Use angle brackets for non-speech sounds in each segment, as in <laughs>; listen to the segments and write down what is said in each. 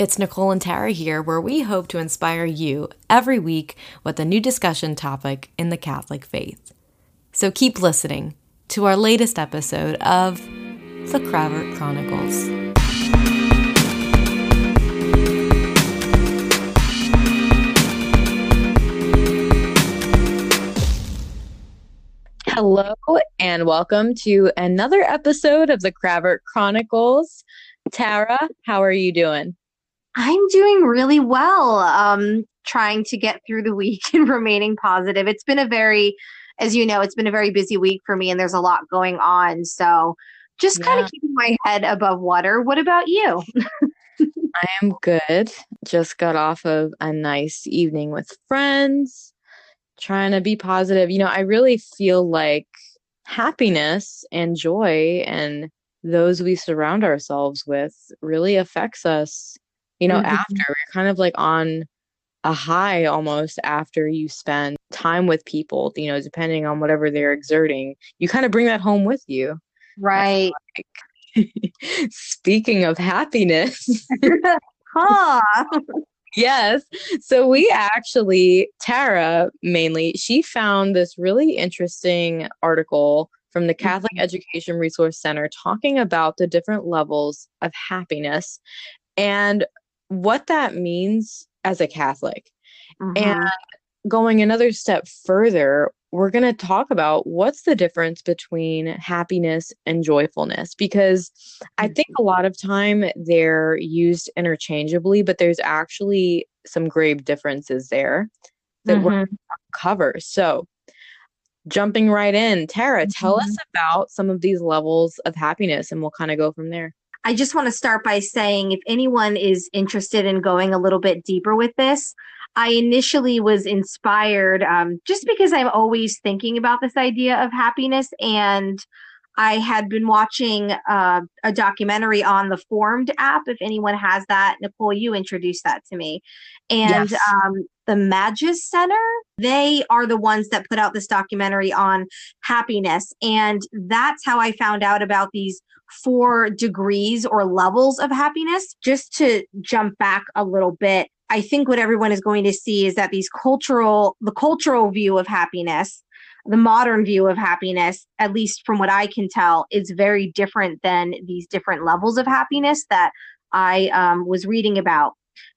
It's Nicole and Tara here, where we hope to inspire you every week with a new discussion topic in the Catholic faith. So keep listening to our latest episode of The Cravert Chronicles. Hello, and welcome to another episode of the Cravert Chronicles. Tara, how are you doing? I'm doing really well. Um, trying to get through the week <laughs> and remaining positive. It's been a very, as you know, it's been a very busy week for me, and there's a lot going on. So, just yeah. kind of keeping my head above water. What about you? I am good. Just got off of a nice evening with friends, trying to be positive. You know, I really feel like happiness and joy and those we surround ourselves with really affects us you know, mm-hmm. after you're kind of like on a high almost after you spend time with people, you know, depending on whatever they're exerting, you kind of bring that home with you. Right. Like, <laughs> speaking of happiness. <laughs> huh. <laughs> yes. So we actually, Tara mainly, she found this really interesting article from the Catholic mm-hmm. Education Resource Center talking about the different levels of happiness. And what that means as a Catholic. Mm-hmm. And going another step further, we're going to talk about what's the difference between happiness and joyfulness because I think a lot of time they're used interchangeably, but there's actually some grave differences there that mm-hmm. we're going to cover. So, jumping right in, Tara, mm-hmm. tell us mm-hmm. about some of these levels of happiness and we'll kind of go from there. I just want to start by saying if anyone is interested in going a little bit deeper with this, I initially was inspired um, just because I'm always thinking about this idea of happiness. And I had been watching uh, a documentary on the Formed app. If anyone has that, Nicole, you introduced that to me. And yes. um, the Magis Center, they are the ones that put out this documentary on happiness. And that's how I found out about these four degrees or levels of happiness. Just to jump back a little bit, I think what everyone is going to see is that these cultural, the cultural view of happiness, the modern view of happiness, at least from what I can tell, is very different than these different levels of happiness that I um, was reading about.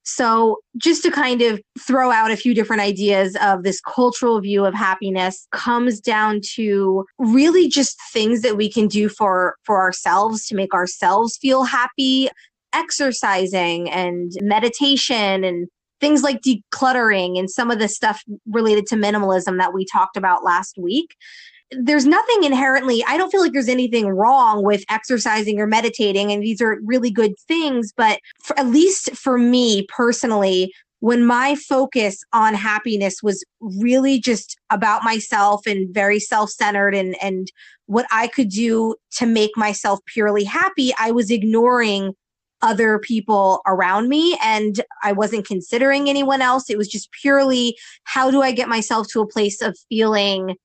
So, just to kind of throw out a few different ideas of this cultural view of happiness comes down to really just things that we can do for for ourselves to make ourselves feel happy, exercising and meditation and things like decluttering and some of the stuff related to minimalism that we talked about last week there's nothing inherently i don't feel like there's anything wrong with exercising or meditating and these are really good things but for, at least for me personally when my focus on happiness was really just about myself and very self-centered and and what i could do to make myself purely happy i was ignoring other people around me and I wasn't considering anyone else. It was just purely how do I get myself to a place of feeling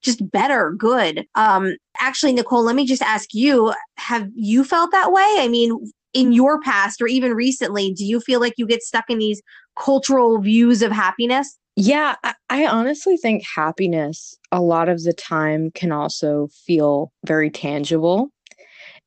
just better, good. Um, actually, Nicole, let me just ask you have you felt that way? I mean, in your past or even recently, do you feel like you get stuck in these cultural views of happiness? Yeah, I honestly think happiness a lot of the time can also feel very tangible.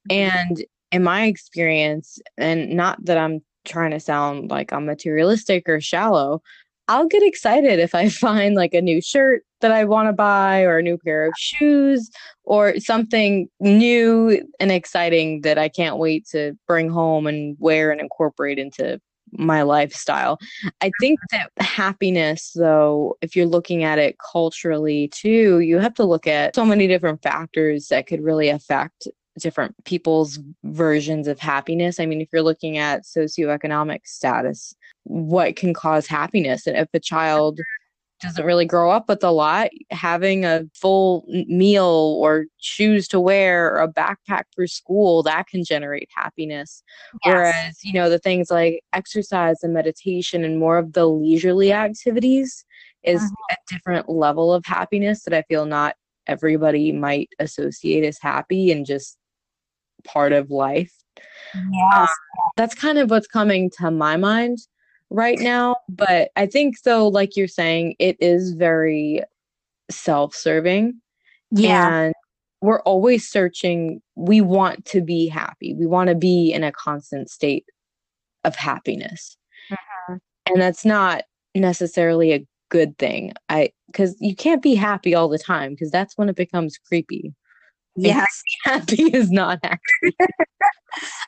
Mm-hmm. And in my experience, and not that I'm trying to sound like I'm materialistic or shallow, I'll get excited if I <laughs> find like a new shirt that I want to buy or a new pair of shoes or something new and exciting that I can't wait to bring home and wear and incorporate into my lifestyle. I think mm-hmm. that happiness, though, if you're looking at it culturally too, you have to look at so many different factors that could really affect different people's versions of happiness. I mean, if you're looking at socioeconomic status, what can cause happiness? And if a child doesn't really grow up with a lot, having a full meal or shoes to wear or a backpack for school, that can generate happiness. Yes. Whereas, you know, the things like exercise and meditation and more of the leisurely activities is uh-huh. a different level of happiness that I feel not everybody might associate as happy and just part of life. Yes. Um, that's kind of what's coming to my mind right now. But I think so, like you're saying, it is very self serving. Yeah. And we're always searching. We want to be happy, we want to be in a constant state of happiness. Mm-hmm. And that's not necessarily a good thing. I because you can't be happy all the time because that's when it becomes creepy. Yes. Happy <laughs> is not happy. <laughs>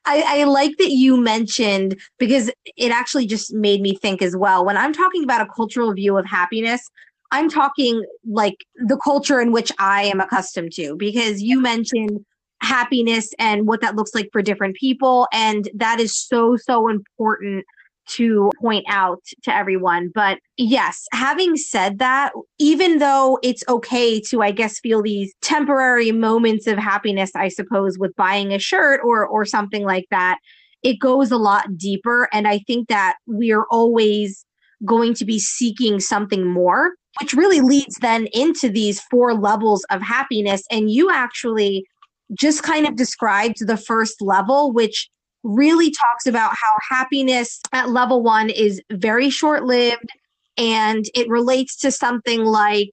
I, I like that you mentioned because it actually just made me think as well. When I'm talking about a cultural view of happiness, I'm talking like the culture in which I am accustomed to because you mentioned happiness and what that looks like for different people. And that is so, so important to point out to everyone. But yes, having said that, even though it's okay to, I guess, feel these temporary moments of happiness, I suppose, with buying a shirt or or something like that, it goes a lot deeper. And I think that we are always going to be seeking something more, which really leads then into these four levels of happiness. And you actually just kind of described the first level, which really talks about how happiness at level one is very short lived and it relates to something like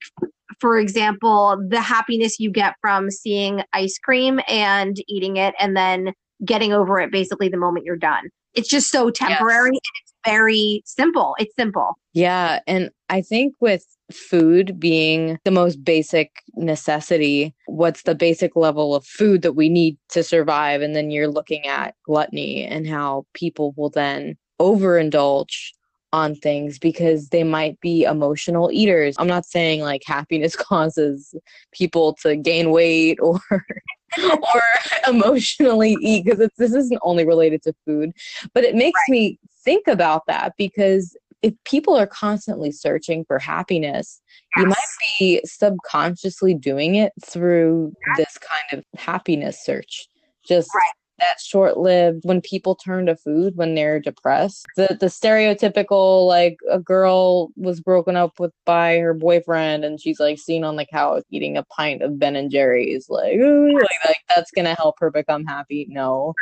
for example the happiness you get from seeing ice cream and eating it and then getting over it basically the moment you're done. It's just so temporary yes. it's very simple. It's simple. Yeah and i think with food being the most basic necessity. What's the basic level of food that we need to survive? And then you're looking at gluttony and how people will then overindulge on things because they might be emotional eaters. I'm not saying like happiness <laughs> causes people to gain weight or <laughs> or emotionally eat because this isn't only related to food, but it makes right. me think about that because if people are constantly searching for happiness, yes. you might be subconsciously doing it through this kind of happiness search. Just right. that short lived when people turn to food when they're depressed. The the stereotypical like a girl was broken up with by her boyfriend and she's like seen on the couch eating a pint of Ben and Jerry's like, like, like that's gonna help her become happy. No.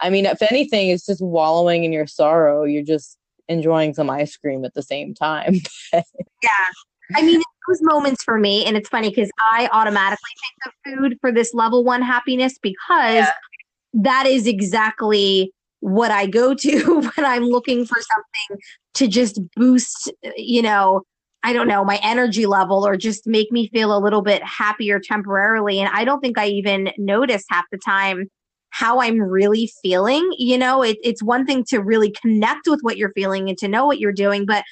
I mean, if anything, it's just wallowing in your sorrow. You're just enjoying some ice cream at the same time. <laughs> yeah. I mean, those moments for me, and it's funny because I automatically think of food for this level one happiness because yeah. that is exactly what I go to <laughs> when I'm looking for something to just boost, you know, I don't know, my energy level or just make me feel a little bit happier temporarily. And I don't think I even notice half the time how I'm really feeling. You know, it, it's one thing to really connect with what you're feeling and to know what you're doing, but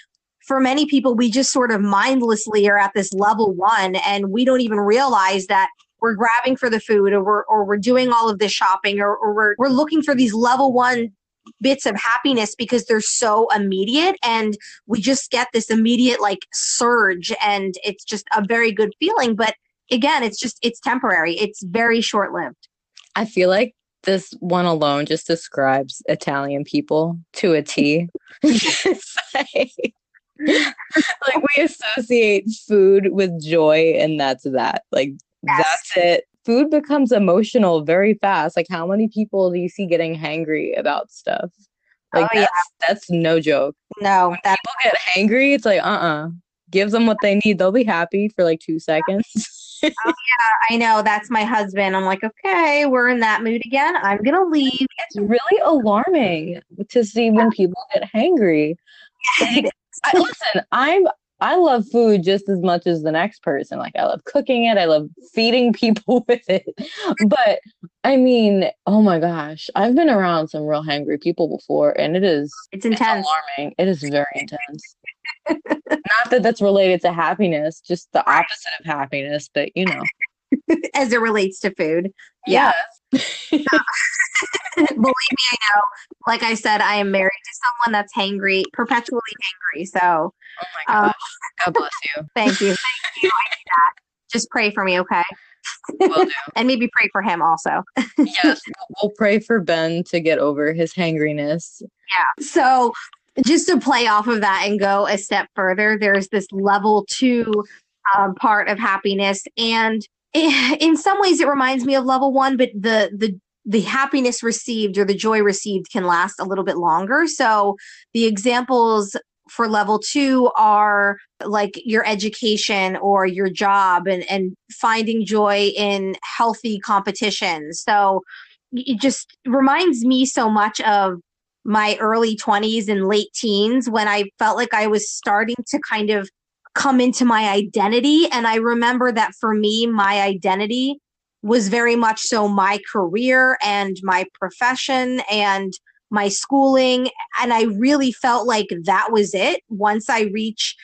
for many people, we just sort of mindlessly are at this level one and we don't even realize that we're grabbing for the food or we're, or we're doing all of this shopping or, or we're, we're looking for these level one bits of happiness because they're so immediate and we just get this immediate like surge and it's just a very good feeling. But again, it's just, it's temporary. It's very short lived. I feel like this one alone just describes Italian people to a T. <laughs> <laughs> like, we associate food with joy, and that's that. Like yes. that's it. Food becomes emotional very fast. Like how many people do you see getting hangry about stuff? Like oh, that's yeah. that's no joke. No, when people get hangry, it's like uh uh-uh. uh. Give them what they need. They'll be happy for like two seconds <laughs> oh yeah, I know. That's my husband. I'm like, okay, we're in that mood again. I'm gonna leave. It's really alarming to see when people get hangry. Like, I, listen, I'm I love food just as much as the next person. Like I love cooking it. I love feeding <laughs> people with it. But I mean, oh my gosh, I've been around some real hangry people before, and it is it's intense. It's alarming. It is very intense. Not that that's related to happiness, just the opposite of happiness, but you know. <laughs> As it relates to food. Yeah. <laughs> Believe me, I know. Like I said, I am married to someone that's hangry, perpetually hangry. So, oh my gosh. Um, God bless you. <laughs> Thank you. Thank you. I need that. Just pray for me, okay? And maybe pray for him also. yes, we'll pray for Ben to get over his hangriness. Yeah. So just to play off of that and go a step further, there's this level two um, part of happiness, and <laughs> in some ways it reminds me of level one, but the the the happiness received or the joy received can last a little bit longer. So the examples for level two are like your education or your job and, and finding joy in healthy competition. So it just reminds me so much of my early 20s and late teens when I felt like I was starting to kind of come into my identity. And I remember that for me, my identity was very much so my career and my profession and my schooling. And I really felt like that was it. Once I reach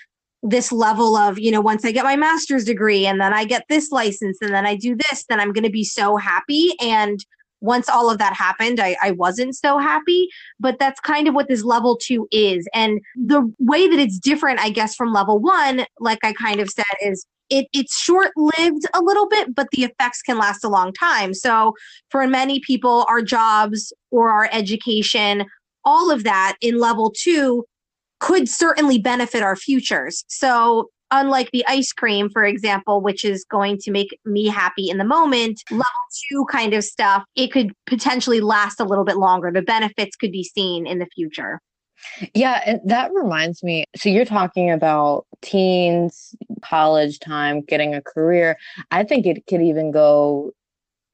this level of, you know, once I get my master's degree and then I get this license and then I do this, then I'm going to be so happy. And once all of that happened, I, I wasn't so happy. But that's kind of what this level two is. And the way that it's different, I guess, from level one, like I kind of said, is it, it's short lived a little bit, but the effects can last a long time. So for many people, our jobs or our education, all of that in level two could certainly benefit our futures. So unlike the ice cream, for example, which is going to make me happy in the moment, level two kind of stuff, it could potentially last a little bit longer. The benefits could be seen in the future. Yeah, and that reminds me. So you're talking about teens, college time, getting a career. I think it could even go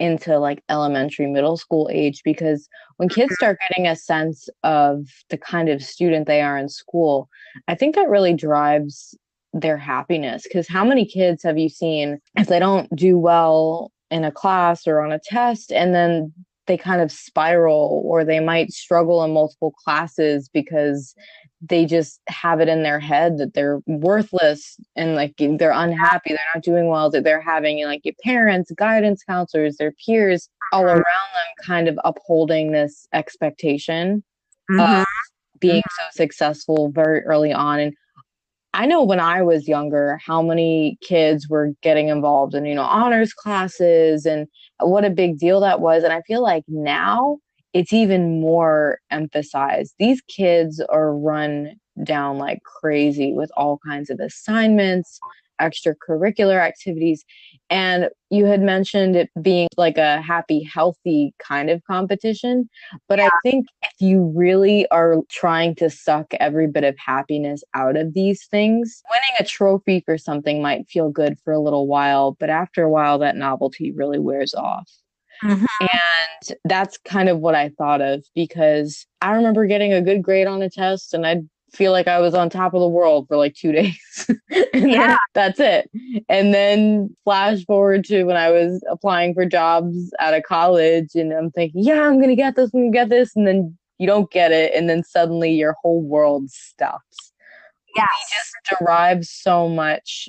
into like elementary, middle school age because when kids mm-hmm. start getting a sense of the kind of student they are in school, I think that really drives their happiness. Because how many kids have you seen if they don't do well in a class or on a test and then they kind of spiral or they might struggle in multiple classes because they just have it in their head that they're worthless and like they're unhappy they're not doing well that they're having like your parents guidance counselors their peers all around them kind of upholding this expectation mm-hmm. of being mm-hmm. so successful very early on and I know when I was younger how many kids were getting involved in, you know, honors classes and what a big deal that was. And I feel like now it's even more emphasized. These kids are run down like crazy with all kinds of assignments, extracurricular activities. And you had mentioned it being like a happy, healthy kind of competition. But yeah. I think if you really are trying to suck every bit of happiness out of these things, winning a trophy for something might feel good for a little while. But after a while, that novelty really wears off. Mm-hmm. And that's kind of what I thought of because I remember getting a good grade on a test and I'd feel like I was on top of the world for like two <laughs> days. yeah. that's it. And then flash forward to when I was applying for jobs at a college and I'm thinking, yeah, I'm going to get this, I'm going to get this. And then you don't get it. And then suddenly your whole world stops. Yeah. We just derive so much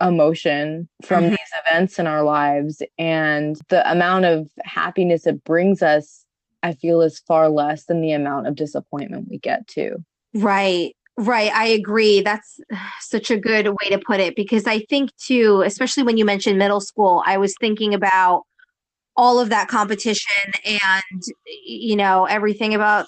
emotion from mm-hmm. these events in our lives. And the amount of happiness it brings us, I feel, is far less than the amount of disappointment we get too. Right. Right. I agree. That's such a good way to put it because I think, too, especially when you mentioned middle school, I was thinking about all of that competition and, you know, everything about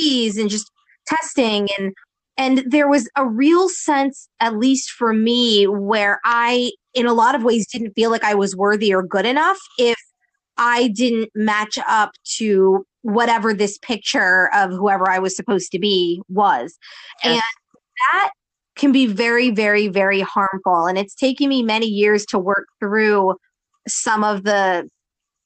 SATs and just testing and, and there was a real sense, at least for me, where I, in a lot of ways, didn't feel like I was worthy or good enough if I didn't match up to whatever this picture of whoever I was supposed to be was. Yes. And that can be very, very, very harmful. And it's taken me many years to work through some of the,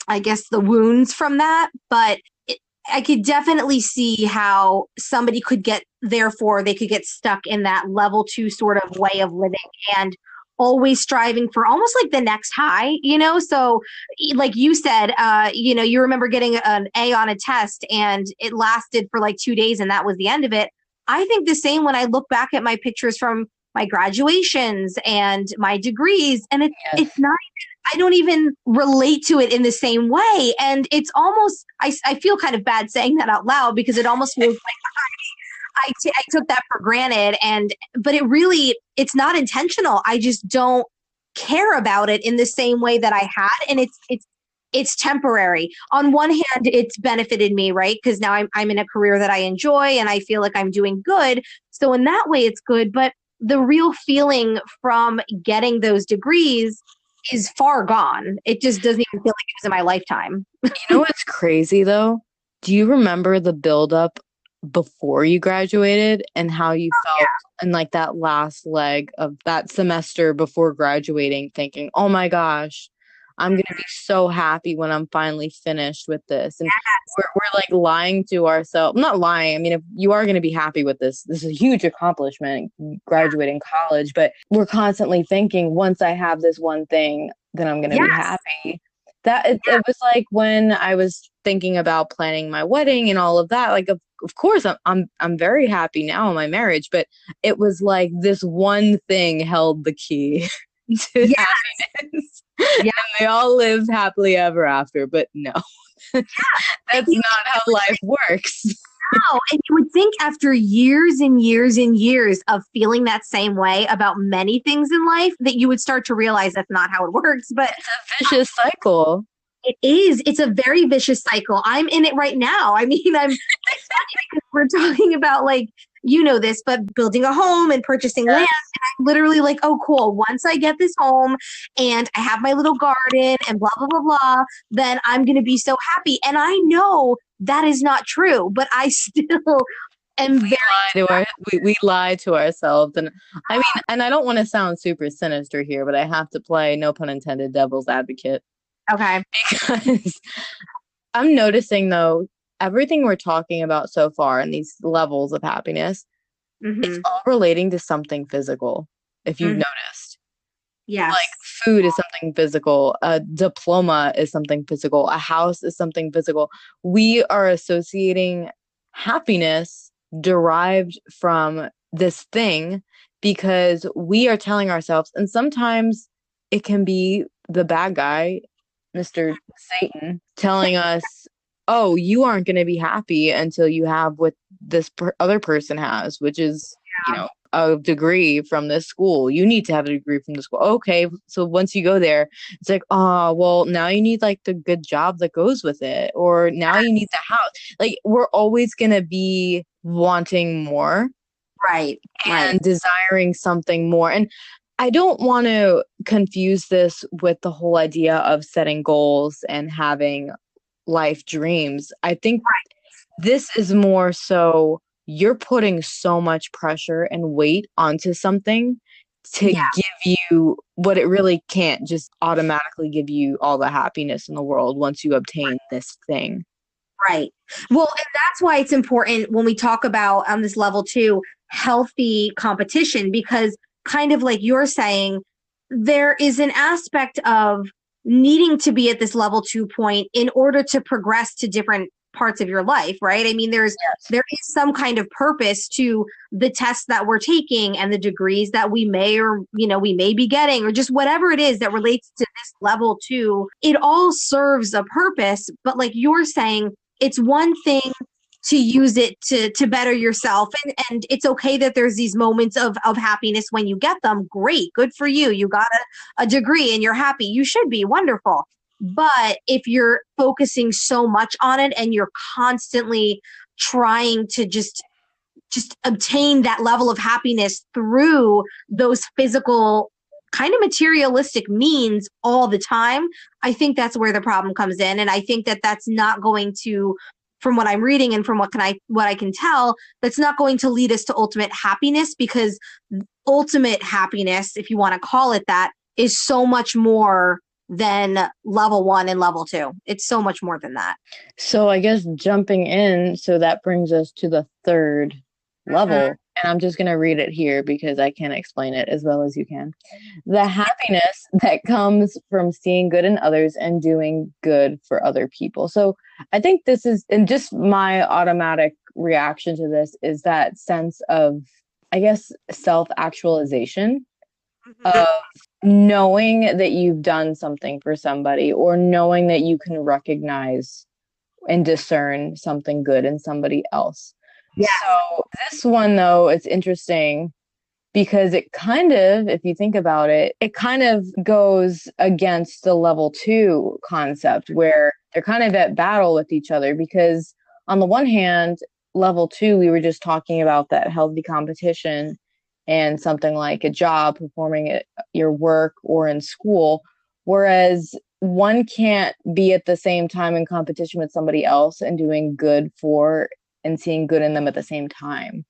I guess, the wounds from that. But it, I could definitely see how somebody could get, therefore, they could get stuck in that level two sort of way of living. And always striving for almost like the next high, you know? So, like you said, uh, you know, you remember getting an A on a test and it lasted for like two days and that was the end of it. I think the same when I look back at my pictures from my graduations and my degrees, and it's yes. it's not I don't even relate to it in the same way. And it's almost, I, I feel kind of bad saying that out loud because it almost <laughs> feels like I, t- I took that for granted and but it really it's not intentional i just don't care about it in the same way that i had and it's it's it's temporary on one hand it's benefited me right because now I'm, I'm in a career that i enjoy and i feel like i'm doing good so in that way it's good but the real feeling from getting those degrees is far gone. It just doesn't even feel like it was in my lifetime. you know what's crazy though? Do you remember the buildup before you graduated and how you oh, felt yeah. in like that last leg of that semester before graduating, thinking, oh my gosh, I'm going to be mm-hmm. so happy when I'm finally finished with this. And yes. we're, we're like lying to ourselves. not lying. I mean, if you are going to be happy with this, this is a huge accomplishment, graduating college, but we're constantly thinking, once I have this one thing, then I'm going to yes. be happy. That it, it was like when I was thinking about planning my wedding and all of that. Like, of, of course, I'm, I'm I'm very happy now in my marriage, but it was like this one thing held the key <laughs> to yes. happiness. Yeah. and they all lived happily ever after, but no. Yeah. <laughs> That's not how life works. No, and you would think after years and years and years of feeling that same way about many things in life that you would start to realize that's not how it works. But it's a vicious cycle. It is. It's a very vicious cycle. I'm in it right now. I mean, I'm we're talking about like you know this, but building a home and purchasing yes. land. And I'm literally like, oh, cool. Once I get this home and I have my little garden and blah, blah, blah, blah, then I'm going to be so happy. And I know that is not true, but I <laughs> still am we very. Lie our, we, we lie to ourselves. And I mean, and I don't want to sound super sinister here, but I have to play, no pun intended, devil's advocate. Okay. <laughs> Because I'm noticing though, everything we're talking about so far and these levels of happiness, mm-hmm. it's all relating to something physical, if you've mm-hmm. noticed. Yeah. Like food is something physical, a diploma is something physical, a house is something physical. We are associating happiness derived from this thing because we are telling ourselves, and sometimes it can be the bad guy, Mr. Satan, telling us oh, you aren't going to be happy until you have what this per- other person has, which is, yeah. you know, a degree from this school. You need to have a degree from the school. Okay. So once you go there, it's like, oh, well, now you need like the good job that goes with it. Or now you need the house. Like we're always going to be wanting more. Right. And right. desiring something more. And I don't want to confuse this with the whole idea of setting goals and having life dreams. I think this is more so you're putting so much pressure and weight onto something to yeah. give you what it really can't just automatically give you all the happiness in the world once you obtain right. this thing. Right. Well, and that's why it's important when we talk about on this level too, healthy competition, because kind of like you're saying, there is an aspect of needing to be at this level two point in order to progress to different parts of your life right i mean there's yes. there is some kind of purpose to the tests that we're taking and the degrees that we may or you know we may be getting or just whatever it is that relates to this level two it all serves a purpose but like you're saying it's one thing to use it to to better yourself. And and it's okay that there's these moments of of happiness when you get them. Great. Good for you. You got a, a degree and you're happy. You should be. Wonderful. But if you're focusing so much on it and you're constantly trying to just just obtain that level of happiness through those physical kind of materialistic means all the time i think that's where the problem comes in. And i think that that's not going to from what I'm reading and from what can I what I can tell, that's not going to lead us to ultimate happiness because ultimate happiness, if you want to call it that, is so much more than level one and level two. It's so much more than that. So I guess jumping in, so that brings us to the third level. Mm-hmm. Mm-hmm. And I'm just going to read it here because I can't explain it as well as you can. The happiness that comes from seeing good in others and doing good for other people. So I think this is, and just my automatic reaction to this is that sense of, I guess, self actualization mm-hmm. of knowing that you've done something for somebody or knowing that you can recognize and discern something good in somebody else. Yeah. So this one though, it's interesting because it kind of, if you think about it, it kind of goes against the level two concept where they're kind of at battle with each other because on the one hand, level two, we were just talking about that healthy competition and something like a job, performing at your work or in school Whereas one can't be at the same time in competition with somebody else and doing good for and seeing good in them at the same time.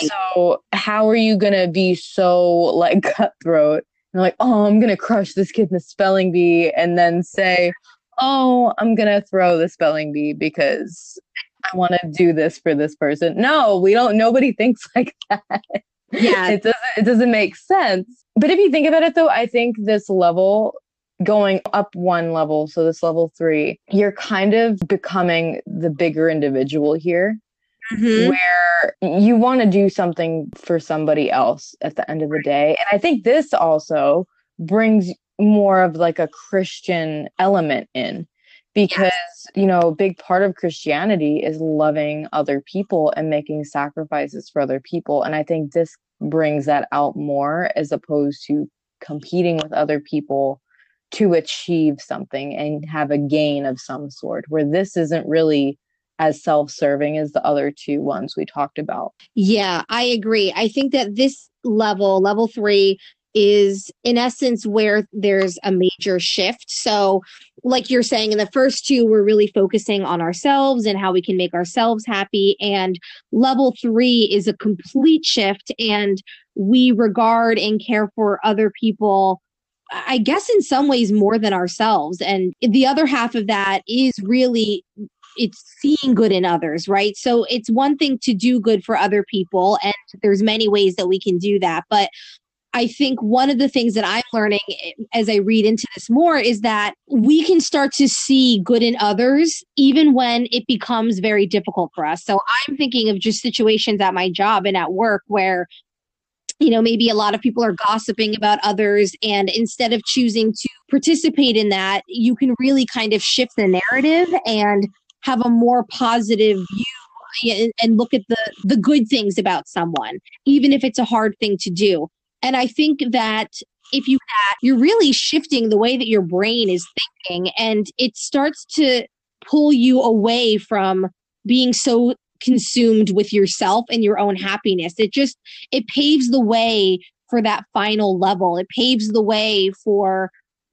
Right. So how are you gonna be so like <laughs> cutthroat and like, oh, I'm gonna crush this kid in the spelling bee, and then say, oh, I'm gonna throw the spelling bee because I want to do this for this person. No, we don't. Nobody <laughs> thinks like that. Yeah, it doesn't. It doesn't make sense. But if you think about it, though, I think this level going up one level, so this level three, you're kind of becoming the bigger individual here. Mm-hmm. Where you want to do something for somebody else at the end of the day. And I think this also brings more of like a Christian element in because yes. you know a big part of christianity is loving other people and making sacrifices for other people and i think this brings that out more as opposed to competing with other people to achieve something and have a gain of some sort where this isn't really as self-serving as the other two ones we talked about yeah i agree i think that this level level 3 is in essence where there's a major shift. So, like you're saying, in the first two, we're really focusing on ourselves and how we can make ourselves happy. And level three is a complete shift, and we regard and care for other people. I guess in some ways more than ourselves. And the other half of that is really it's seeing good in others, right? So it's one thing to do good for other people and there's many ways that we can do that, but I think one of the things that I'm learning eh, as I read into this more is that we can start to see good in others even when it becomes very difficult for us. So I'm thinking of just situations at my job and at work where you know maybe a lot of people are gossiping about others and instead of choosing to participate in that you can really kind of shift the narrative and have a more positive view and look at the the good things about someone even if it's a hard thing to do and I think that if you that, you're really shifting the way that your brain is thinking and it starts to pull you away from being so consumed with yourself and your own happiness. It just it paves the way for that final level. It paves the way for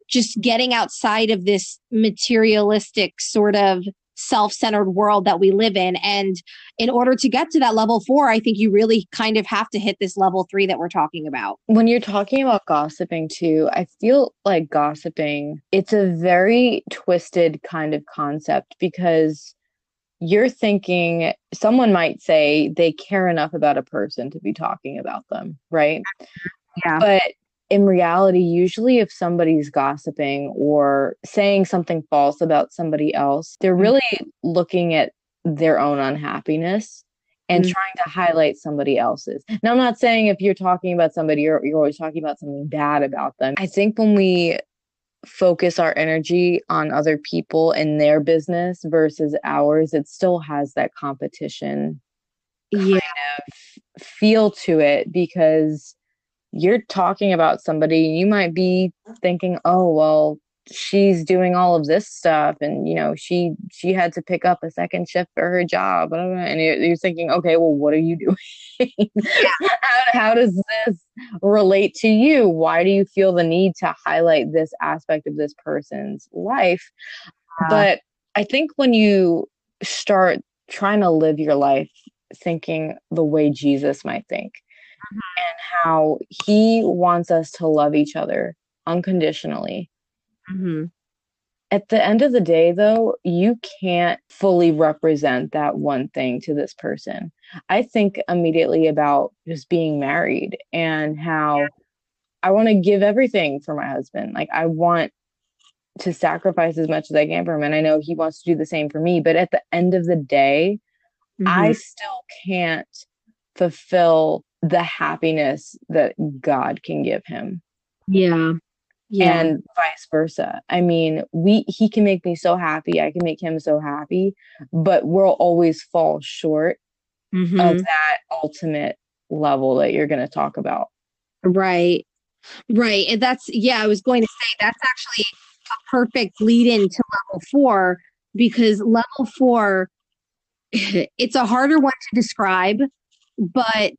just getting outside of this materialistic sort of self-centered world that we live in and in order to get to that level 4 I think you really kind of have to hit this level 3 that we're talking about. When you're talking about gossiping too, I feel like gossiping it's a very twisted kind of concept because you're thinking someone might say they care enough about a person to be talking about them, right? Yeah. But in reality, usually if somebody's gossiping or saying something false about somebody else, they're mm-hmm. really looking at their own unhappiness and mm-hmm. trying to highlight somebody else's. Now, I'm not saying if you're talking about somebody, you're, you're always talking about something bad about them. I think when we focus our energy on other people and their business versus ours, it still has that competition yeah. feel to it because you're talking about somebody, you might be thinking, oh, well, she's doing all of this stuff and you know she she had to pick up a second shift for her job and you're, you're thinking okay well what are you <laughs> doing? How, how does this relate to you? Why do you feel the need to highlight this aspect of this person's life? But i think when you start trying to live your life thinking the way jesus might think. And how he wants us to love each other unconditionally. Mm-hmm. At the end of the day, though, you can't fully represent that one thing to this person. I think immediately about just being married and how yeah. I want to give everything for my husband. Like, I want to sacrifice as much as I can for him. And I know he wants to do the same for me. But at the end of the day, mm-hmm. I still can't fulfill the happiness that God can give him. Yeah. Yeah. And vice versa. I mean, we he can make me so happy, I can make him so happy, but we'll always fall short mm-hmm. of that ultimate level that you're going to talk about. Right. Right. And that's yeah, I was going to say that's actually a perfect lead in to level 4 because level 4 <laughs> it's a harder one to describe but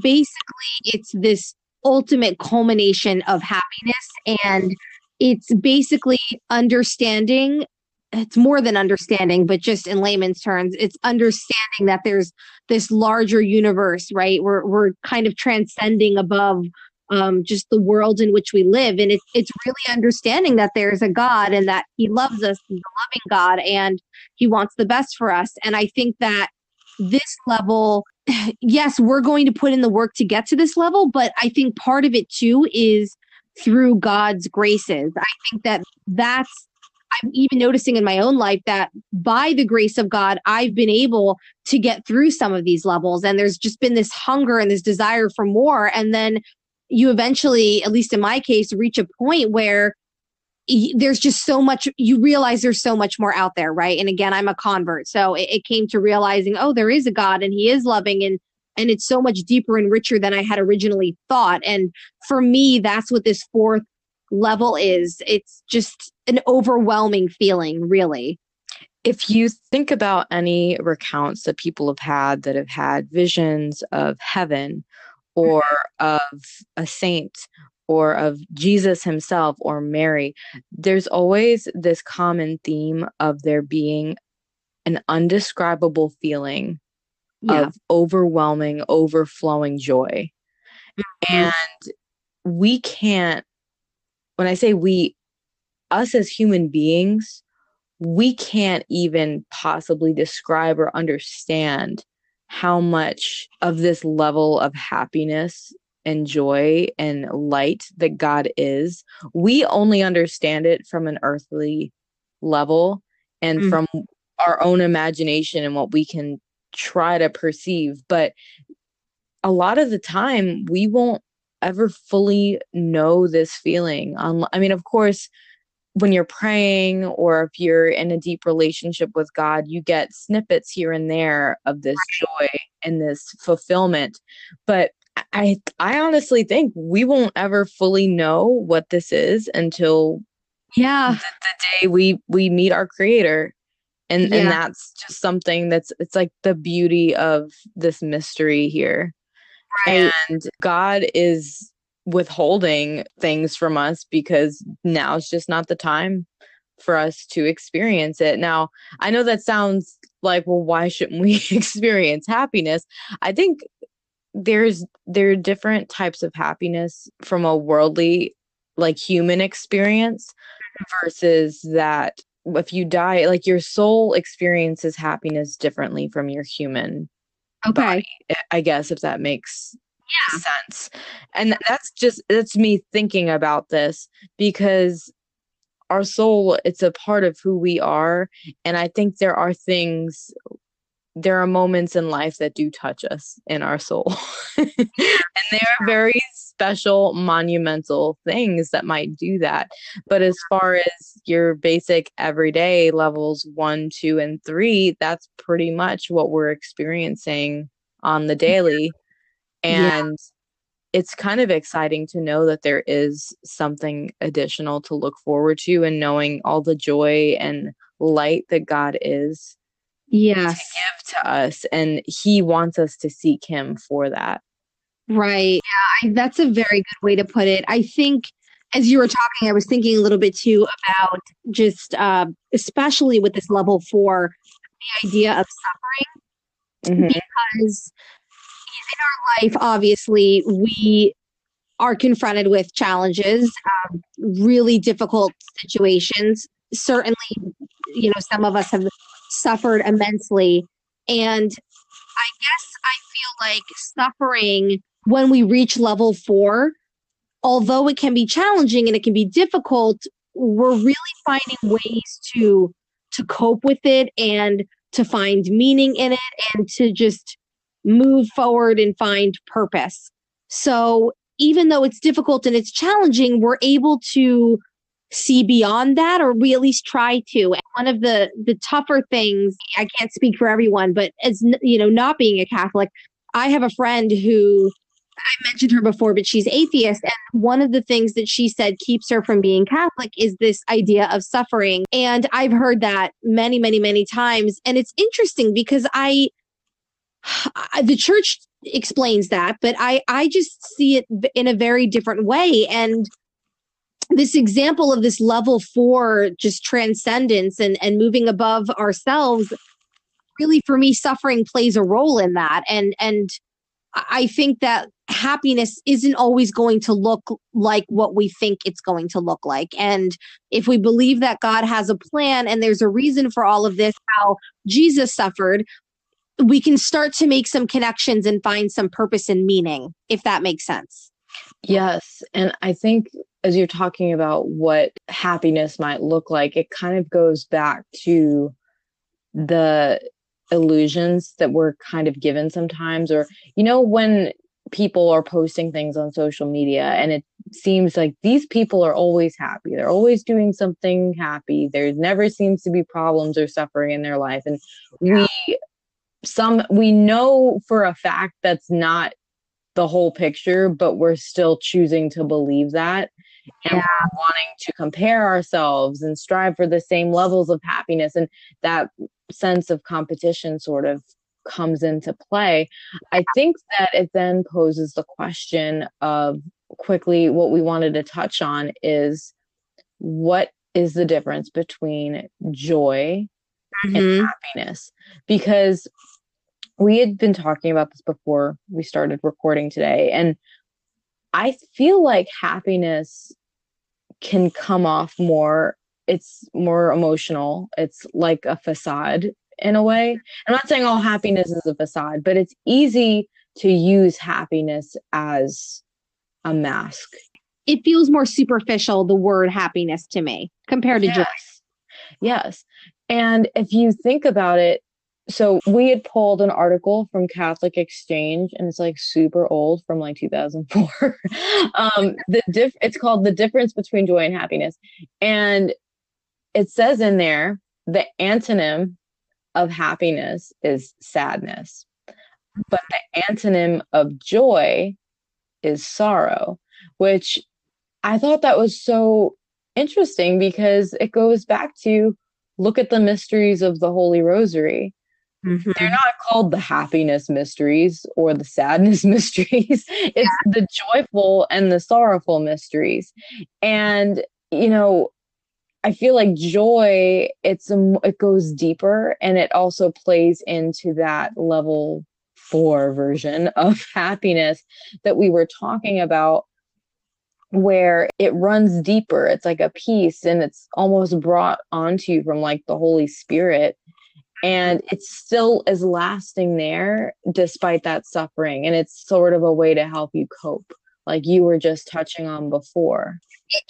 basically it's this ultimate culmination of happiness and it's basically understanding it's more than understanding, but just in layman's terms, it's understanding that there's this larger universe, right? We're we're kind of transcending above um, just the world in which we live, and it's it's really understanding that there's a God and that He loves us, He's a loving God, and He wants the best for us. And I think that this level, <sighs> yes, we're going to put in the work to get to this level, but I think part of it too is through God's graces. I think that that's I'm even noticing in my own life that by the grace of God, I've been able to get through some of these levels. And there's just been this hunger and this desire for more. And then you eventually, at least in my case, reach a point where there's just so much you realize there's so much more out there right and again i'm a convert so it, it, came to realizing oh there is a god and he is loving and and it's so much deeper and richer than i had originally thought and for me that's what this fourth level is. It's just an overwhelming feeling, really. If you think about any recounts that people have had that have had visions of heaven or mm-hmm. of a saint or of Jesus himself or Mary, there's always this common theme of there being an undescribable feeling yeah. of overwhelming, overflowing joy. Mm-hmm. And we can't when I say we, us as human beings, we can't even possibly describe or understand how much of this level of happiness and joy and light that God is. We only understand it from an earthly level and mm. from our own imagination and what we can try to perceive. But a lot of the time, we won't ever fully know this feeling. Um, I mean, of course, when you're praying or if you're in a deep relationship with God, you get snippets here and there of this joy and this fulfillment. But I I honestly think we won't ever fully know what this is until yeah the, the day we we meet our creator. And yeah. and that's just something that's it's like the beauty of this mystery here. Right. And God is withholding things from us because now it's just not the time for us to experience it. Now, I know that sounds like, well, why shouldn't we <laughs> experience happiness? I think there's there are different types of happiness from a worldly like human experience versus that if you die like your soul experiences happiness differently from your human okay. body, i guess if that makes yeah. sense. And that's just that's me thinking about this because our soul it's a part of who we are. And i think there are things there are moments in life that do touch us in our soul. <laughs> And they are very special monumental things that might do that. But as far as your basic everyday levels one two and three that's pretty much what we're experiencing on the daily. And yeah. it's kind of exciting to know that there is something additional to look forward to and knowing all the joy and light that God is yes. to give to us. And He wants us to seek Him for that. Right. Yeah, I, that's a very good way to put it. I think as you were talking, I was thinking a little bit too about just, uh, especially with this level four, the idea of suffering, mm-hmm. because in our life, obviously, we are confronted with challenges, um, really difficult situations. Certainly, you know, some of us have suffered immensely. And I guess I feel like suffering when we reach level four, although it can be challenging and it can be difficult, we're really finding ways to to cope with it and to find meaning in it and to just move forward and find purpose. So even though it's difficult and it's challenging, we're able to see beyond that or we at least try to. One of the the tougher things i can't speak for everyone but as you know not being a catholic i have a friend who i mentioned her before but she's atheist and one of the things that she said keeps her from being catholic is this idea of suffering. And i've heard that many many many times and it's interesting because i the church explains that, but I I just see it in a very different way and this example of this level four just transcendence and and moving above ourselves really for me suffering plays a role in that. And and i think that happiness isn't always going to look like what we think it's going to look like. And if we believe that god has a plan and there's a reason for all of this how jesus suffered we can start to make some connections and find some purpose and meaning if that makes sense. Yes. And I think as you're talking about what happiness might look like, it kind of goes back to the illusions that we're kind of given sometimes. Or, you know, when people are posting things on social media and it seems like these people are always happy, they're always doing something happy, there never seems to be problems or suffering in their life. And we, some we know for a fact that's not the whole picture, but we're still choosing to believe that. And yeah. wanting to compare ourselves and strive for the same levels of happiness. And that sense of competition sort of comes into play. I think that it then poses the question of quickly what we wanted to touch on is what is the difference between joy mm-hmm. and happiness? Because we had been talking about this before we started recording today and i feel like happiness can come off more it's more emotional it's like a facade in a way. I'm not saying all happiness is a facade but it's easy to use happiness as a mask. It feels more superficial the word happiness to me compared to yes. joy yes. And if you think about it so we had pulled an article from Catholic Exchange, and it's like super old from like 2004. <laughs> um, the diff- it's called "The Difference Between Joy and Happiness," and it says in there the antonym of happiness is sadness, but the antonym of joy is sorrow, which I thought that was so interesting because it goes back to look at the mysteries of the Holy Rosary Mm-hmm. They're not called the happiness mysteries or the sadness <laughs> mysteries. It's yeah. the joyful and the sorrowful mysteries. And, you know, I feel like joy, it's a, it goes deeper and it also plays into that level four version <laughs> of happiness that we were talking about where it runs deeper. It's like a peace and it's almost brought onto you from like the Holy Spirit and it still is lasting there despite that suffering. And it's sort of a way to help you cope like you were just touching on before.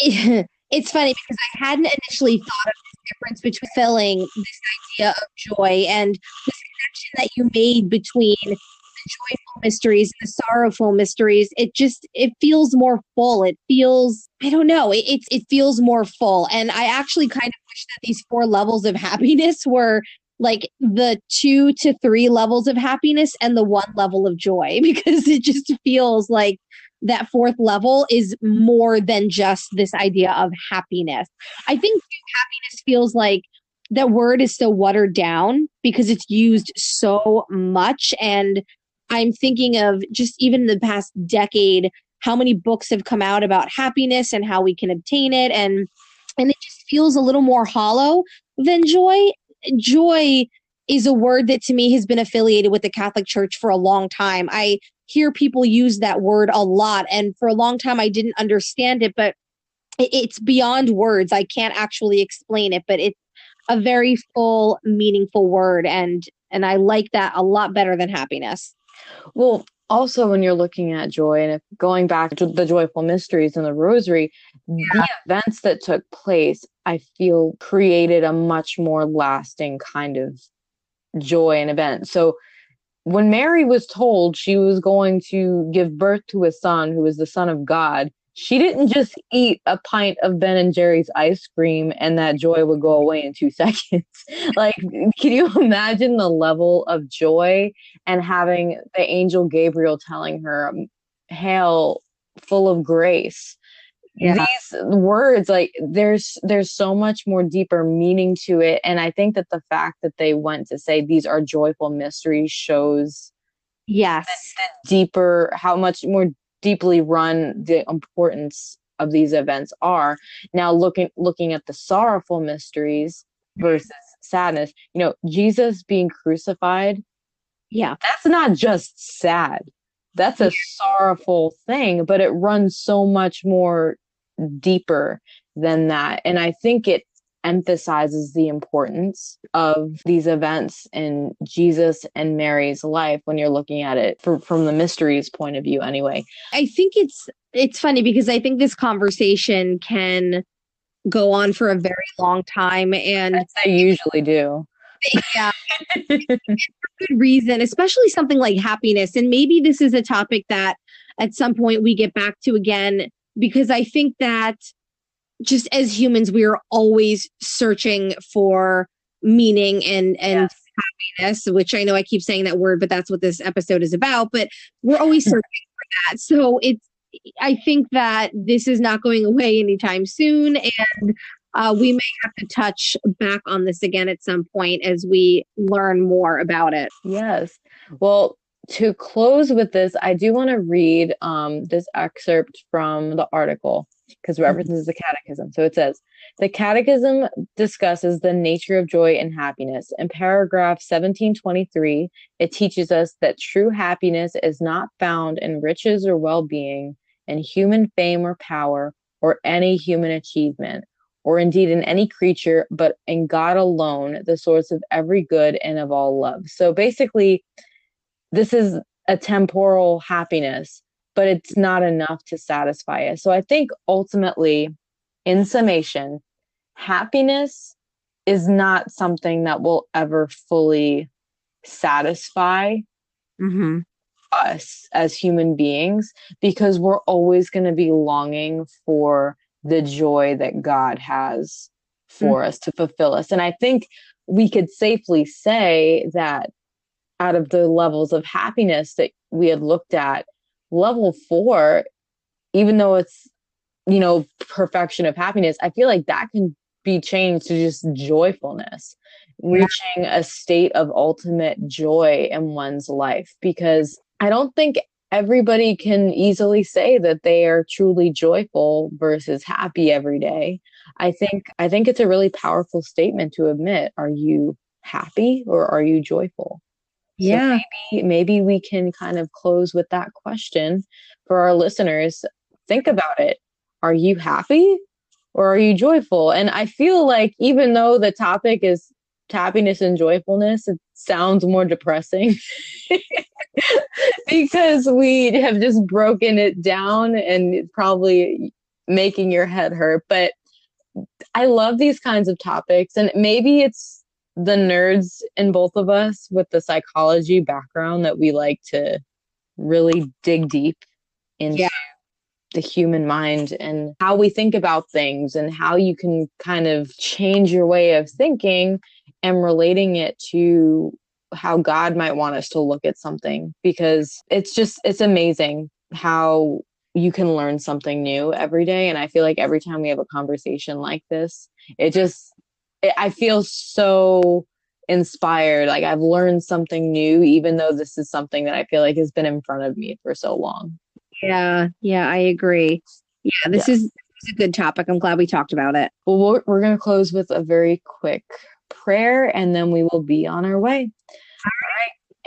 <laughs> It's funny because i hadn't initially thought of the difference between filling this idea of joy and this connection that you made between the joyful mysteries and the sorrowful mysteries. It just it feels more full. It feels i don't know it, it, it feels more full. And i actually kind of wish that these four levels of <laughs> happiness were like the two to three levels of happiness and the one level of joy <laughs> because it just feels like that fourth level is more than just this idea of happiness. I think happiness feels like that word is so watered down because it's used so much. And I'm thinking of just even the past decade, how many books have come out about happiness and how we can obtain it. And and it just feels a little more hollow than joy joy is a word that to me has been affiliated with the Catholic Church for a long time. I hear people use that word a lot, and for a long time I didn't understand it, but it's beyond words. I can't actually explain it, but it's a very full, meaningful word, and and I like that a lot better than happiness. Well, also when you're looking at joy and if going back to the joyful mysteries and the rosary yeah. the events that took place i feel created a much more lasting kind of joy and event so when mary was told she was going to give birth to a son who was the son of god she didn't just eat a pint of Ben and Jerry's ice cream and that joy would go away in two <laughs> seconds. like, can you imagine the level of joy and having the angel Gabriel telling her, um, Hail, full of grace? Yeah. These words, like there's there's so much more deeper meaning to it. And I think that the fact that they went to say these are joyful mysteries shows yes the deeper how much more deeply run the importance of these events are. Now looking looking at the sorrowful mysteries versus sadness, you know, Jesus being crucified, Yeah. that's not just sad. That's a sorrowful thing, but it runs so much more deeper than that. And I think it emphasizes the importance of these events in Jesus and Mary's life when you're looking at it for, from the mysteries point of view anyway. I think it's it's funny because I think this conversation can go on for a very long time and As they usually do. yeah <laughs> for good reason especially something like happiness and maybe this is a topic that at some point we get back to again because I think that just as humans we are always searching for meaning and and Yes. happiness which I know I keep saying that word but that's what this episode is about but we're always <laughs> searching for that so it's I think that this is not going away anytime soon and uh, we may have to touch back on this again at some point as we learn more about it. Yes. Well, to close with this, I do want to read um, this excerpt from the article because references the catechism. So it says the catechism discusses the nature of joy and happiness. In paragraph 1723, it teaches us that true happiness is not found in riches or well being, in human fame or power, or any human achievement, or indeed in any creature, but in God alone, the source of every good and of all love. So basically, this is a temporal happiness, but it's not enough to satisfy us. So I think ultimately, in summation, happiness is not something that will ever fully satisfy Mm-hmm. us as human beings because we're always going to be longing for the joy that God has for us to fulfill us. And I think we could safely say that out of the levels of happiness that we had looked at, level four, even though it's, you know, perfection of happiness, I feel like that can be changed to just joyfulness, reaching a state of ultimate joy in one's life. Because I don't think everybody can easily say that they are truly joyful versus happy every day. I think I think it's a really powerful statement to admit. Are you happy or are you joyful? Yeah. maybe, maybe we can kind of close with that question for our listeners. Think about it. Are you happy or are you joyful? And I feel like even though the topic is happiness and joyfulness, it sounds more depressing <laughs> because we have just broken it down and it's probably making your head hurt. But I love these kinds of topics, and maybe it's the nerds in both of us with the psychology background that we like to really dig deep into Yeah. the human mind and how we think about things and how you can kind of change your way of thinking and relating it to how God might want us to look at something because it's just it's amazing how you can learn something new every day and I feel like every time we have a conversation like this it just I feel so inspired like I've learned something new even though this is something that I feel like has been in front of me for so long. Yeah. Yeah. I agree. Yeah. This is, this is a good topic. I'm glad we talked about it. Well, we're, we're going to close with a very quick prayer and then we will be on our way. All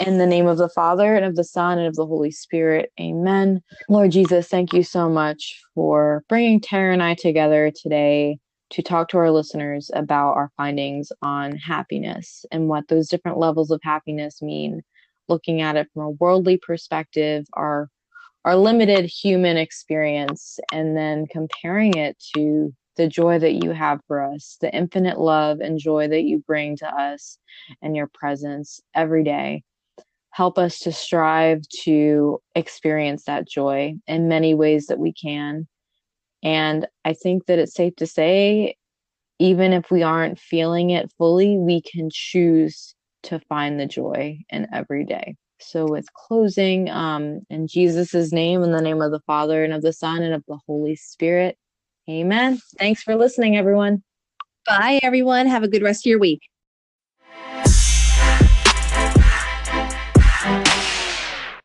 right. In the name of the Father and of the Son and of the Holy Spirit. Amen. Lord Jesus, thank you so much for bringing Tara and I together today to talk to our listeners about our findings on happiness and what those different levels of happiness mean, looking at it from a worldly perspective, our our limited human experience, and then comparing it to the joy that you have for us, the infinite love and joy that you bring to us and your presence every day. Help us to strive to experience that joy in many ways that we can. And I think that it's safe to say, even if we aren't feeling it fully, we can choose to find the joy in every day. So, with closing, um, in Jesus' name, in the name of the Father and of the Son and of the Holy Spirit, amen. Thanks for listening, everyone. Bye, everyone. Have a good rest of your week.